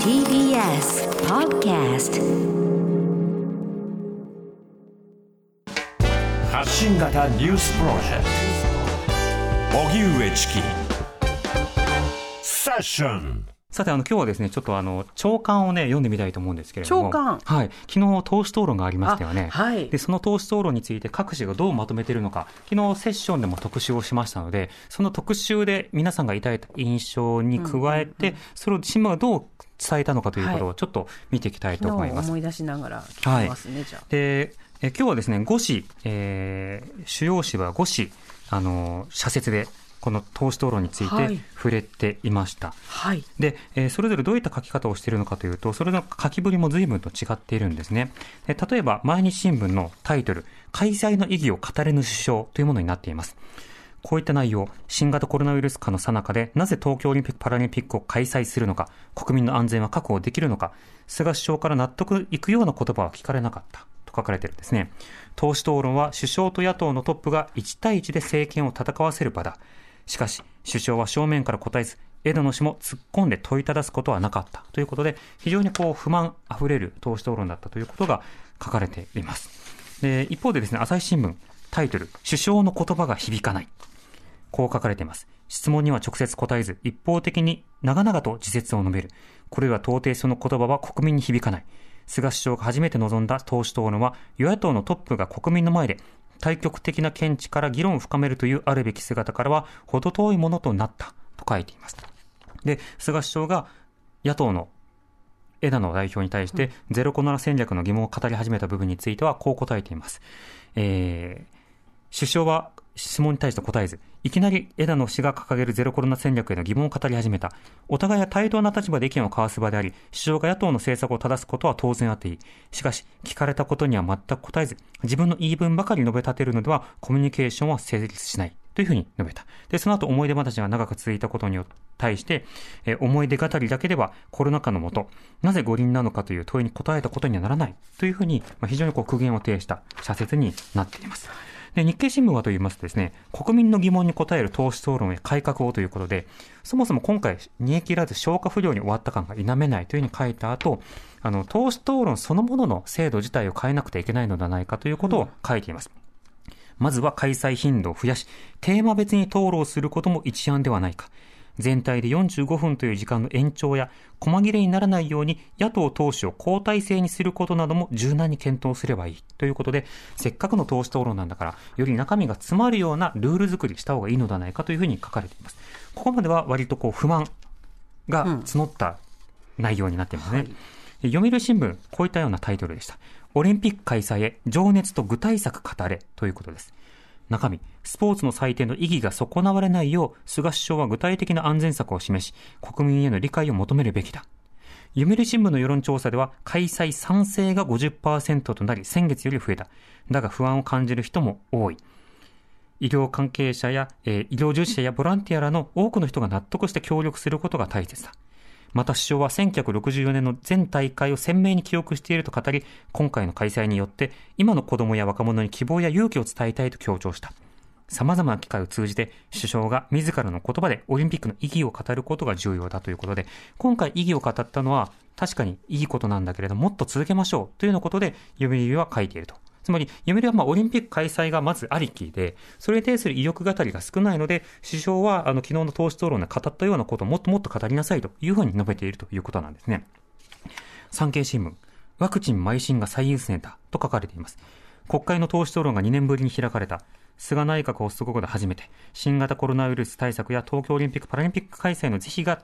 TBS Podcast 発信型ニュースプロジェクト。荻上チキ。セッションさて、あの、今日はですね、ちょっとあの、長官をね、読んでみたいと思うんですけれども。長官はい。昨日、党首討論がありましたよね。あはいで、その党首討論について各紙がどうまとめているのか、昨日セッションでも特集をしましたので、その特集で皆さんが抱いた印象に加えて、それを新聞がどう伝えたのかということをちょっと見ていきたいと昨思います。日思い出しながら聞きますね、じゃあ。で、え今日はですね、5紙、えー主要紙は5紙、あの、社説で、この党首討論についはいて触れていました。はい。で、えーそれぞれどういった書き方をしているのかというと、それぞれ書きぶりも随分と違っているんですね。で例えば、毎日新聞のタイトル、開催の意義を語れぬ首相というものになっています。こういった内容、新型コロナウイルス禍の最中で、なぜ東京オリンピック・パラリンピックを開催するのか、国民の安全は確保できるのか、菅首相から納得いくような言葉は聞かれなかった。と書かれているんですね。党首討論は首相と野党のトップが1対1で政権を戦わせる場だ。しかし、首相は正面から答えず、枝野氏も突っ込んで問いただすことはなかったということで、非常にこう不満あふれる党首討論だったということが書かれています。で一方でですね、朝日新聞、タイトル、首相の言葉が響かない。こう書かれています。質問には直接答えず、一方的に長々と自説を述べる。これら到底その言葉は国民に響かない。菅首相が初めて臨んだ党首討論は、与野党のトップが国民の前で、対極的な見地から議論を深めるというあるべき姿からは、程遠いものとなった、と書いています。で、菅首相が野党の枝野代表に対して、ゼロコロナ戦略の疑問を語り始めた部分については、こう答えています。えー首相は質問に対して答えず、いきなり枝野氏が掲げるゼロコロナ戦略への疑問を語り始めた。お互いは対等な立場で意見を交わす場であり、首相が野党の政策を正すことは当然あっていい。しかし、聞かれたことには全く答えず、自分の言い分ばかり述べ立てるのでは、コミュニケーションは成立しない。というふうに述べた。で、その後思い出話が長く続いたことに対して、え思い出語りだけではコロナ禍のもと、なぜ五輪なのかという問いに答えたことにはならない。というふうに、まあ、非常にこう苦言を呈した社説になっています。で日経新聞はと言いますとですね、国民の疑問に答える党首討論へ改革をということで、そもそも今回、煮え切らず消化不良に終わった感が否めないというふうに書いた後、あの、党首討論そのものの制度自体を変えなくてはいけないのではないかということを書いています。まずは開催頻度を増やし、テーマ別に討論することも一案ではないか。全体で45分という時間の延長や、細切れにならないように野党党首を交代制にすることなども柔軟に検討すればいい。ということで、せっかくの党首討論なんだから、より中身が詰まるようなルール作りした方がいいのではないかというふうに書かれています。ここまでは割とこう不満が募った内容になっていますね。読売新聞、こういったようなタイトルでした。オリンピック開催へ情熱と具体策語れということです。中身、スポーツの祭典の意義が損なわれないよう、菅首相は具体的な安全策を示し、国民への理解を求めるべきだ。読売新聞の世論調査では、開催賛成が50%となり、先月より増えた。だが不安を感じる人も多い。医療関係者や、えー医療従事者やボランティアらの多くの人が納得して協力することが大切だ。また首相は1964年の全大会を鮮明に記憶していると語り、今回の開催によって、今の子供や若者に希望や勇気を伝えたいと強調した。様々な機会を通じて、首相が自らの言葉でオリンピックの意義を語ることが重要だということで、今回意義を語ったのは、確かにいいことなんだけれども、もっと続けましょうというようなことで、読売は書いていると。つまり、読売はまあオリンピック開催がまずありきで、それに対する意欲語りが少ないので、首相はあの昨日の党首討論で語ったようなことをもっともっと語りなさいというふうに述べているということなんですね。産経新聞、ワクチン邁進が最優先だと書かれています。国会の党首討論が2年ぶりに開かれた。菅内閣発足後で初めて、新型コロナウイルス対策や東京オリンピック・パラリンピック開催の是非が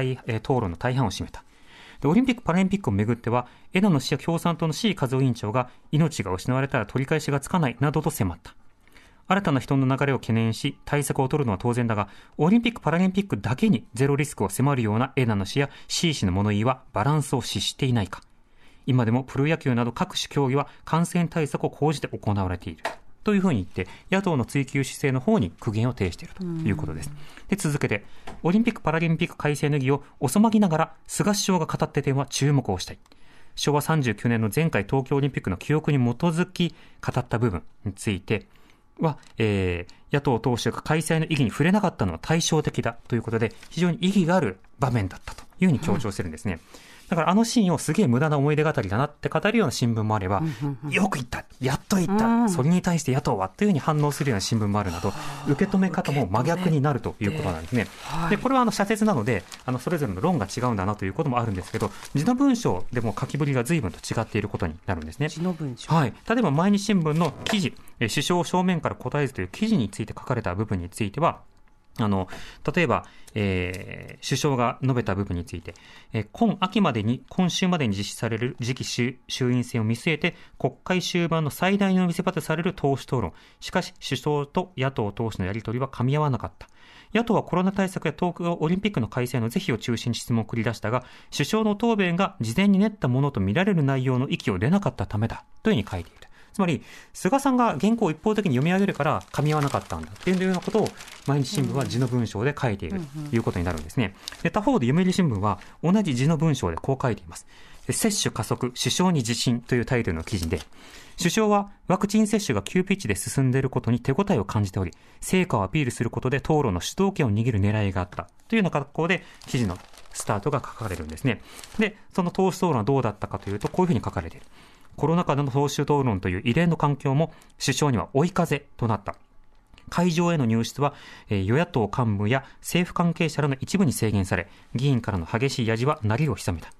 えー討論の大半を占めた。でオリンピック・パラリンピックをめぐっては、枝野氏や共産党の C 和夫委員長が、命が失われたら取り返しがつかないなどと迫った。新たな人の流れを懸念し、対策を取るのは当然だが、オリンピック・パラリンピックだけにゼロリスクを迫るような枝野氏や C 氏の物言いはバランスを失していないか。今でもプロ野球など各種競技は感染対策を講じて行われている。というふうに言って、野党の追及姿勢の方に苦言を呈しているということです。で、続けて、オリンピック・パラリンピック改正の意義を遅まぎながら、菅首相が語って点は注目をしたい。昭和39年の前回東京オリンピックの記憶に基づき語った部分については、えー野党党首が開催の意義に触れなかったのは対照的だということで、非常に意義がある場面だったというふうに強調してるんですね。だからあのシーンをすげえ無駄な思い出語りだなって語るような新聞もあれば、よく言ったやっと言ったそれに対して野党はというふうに反応するような新聞もあるなど、受け止め方も真逆になるということなんですね。で、これはあの社説なので、あのそれぞれの論が違うんだなということもあるんですけど、字の文章でも書きぶりが随分と違っていることになるんですね。字の文章。はい。例えば毎日新聞の記事、首相正面から答えずという記事について書かれた部分については、あの、例えば、えー、首相が述べた部分について、えー、今秋までに、今週までに実施される次期衆院選を見据えて、国会終盤の最大の見せ場とされる党首討論。しかし、首相と野党党首のやり取りは噛み合わなかった。野党はコロナ対策や東京オリンピックの開催の是非を中心に質問を繰り出したが、首相の答弁が事前に練ったものとみられる内容の息を出なかったためだ、というふうに書いている。つまり、菅さんが原稿を一方的に読み上げるから噛み合わなかったんだっていうようなことを毎日新聞は字の文章で書いているということになるんですね。で他方で読売新聞は同じ字の文章でこう書いています。接種加速、首相に自信というタイトルの記事で、首相はワクチン接種が急ピッチで進んでいることに手応えを感じており、成果をアピールすることで討論の主導権を握る狙いがあったというような格好で記事のスタートが書かれるんですね。で、その党首討論はどうだったかというと、こういうふうに書かれている。コロナ禍での党首討論という異例の環境も首相には追い風となった。会場への入室は、え与野党幹部や政府関係者らの一部に制限され、議員からの激しいやじは鳴りを潜めた。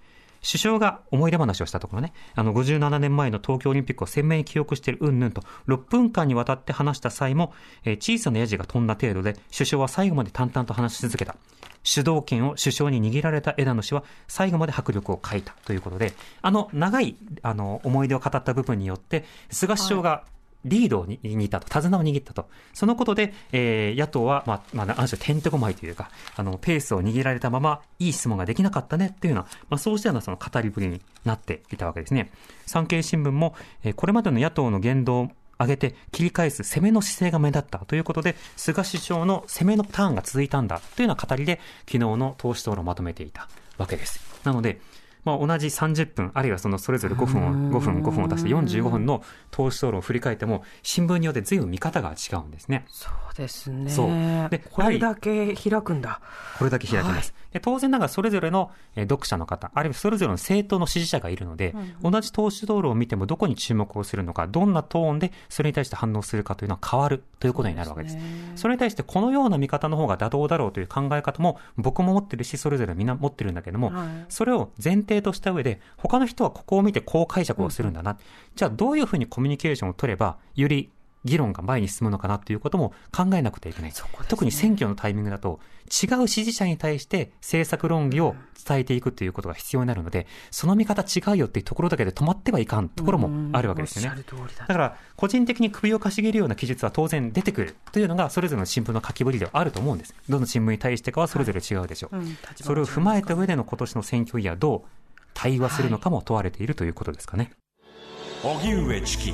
首相が思い出話をしたところね、あの57年前の東京オリンピックを鮮明に記憶しているうんぬんと、6分間にわたって話した際も、えー、小さなヤジが飛んだ程度で、首相は最後まで淡々と話し続けた。主導権を首相に握られた枝野氏は最後まで迫力を欠いたということで、あの長いあの思い出を語った部分によって、菅首相がリードを握ったと、手綱を握ったと。そのことで、えー、野党は、まあ、まあ、ある種、てんてこまいというか、あの、ペースを握られたまま、いい質問ができなかったねっていうような、まあ、そうしたようなその語りぶりになっていたわけですね。産経新聞も、えー、これまでの野党の言動を上げて切り返す攻めの姿勢が目立ったということで、菅首相の攻めのターンが続いたんだというような語りで、昨日の党首討論をまとめていたわけです。なので、まあ、同じ30分、あるいはそのそれぞれ5分を、5分、5分を足して45分の党首討論を振り返っても、新聞によって随分見方が違うんですね。そうですね。そう。で、これだけ開くんだ。これだけ開きます。はい、で当然ながらそれぞれの読者の方、あるいはそれぞれの政党の支持者がいるので、うん、同じ党首討論を見てもどこに注目をするのか、どんなトーンでそれに対して反応するかというのは変わるということになるわけです。そ、ね、それに対してこのような見方の方が妥当だろうという考え方も僕も持ってるし、それぞれみんな持ってるんだけども、はい、それを前提とした上で、他の人はここを見てこう解釈をするんだな。うん、じゃあどういうふうにコミュニケーションを取れば、より議論が前に進むのかなということも考えなくてはいけない。ね、特に選挙のタイミングだと、違う支持者に対して政策論議を伝えていくということが必要になるので、その見方違うよっていうところだけで止まってはいかんところもあるわけですよね。だから、個人的に首をかしげるような記述は当然出てくるというのが、それぞれの新聞の書きぶりではあると思うんです。どの新聞に対してかはそれぞれ違うでしょう。はいうん、それを踏まえた上での今年の選挙イヤーどう対話するのかも問われているということですかね。荻上チキ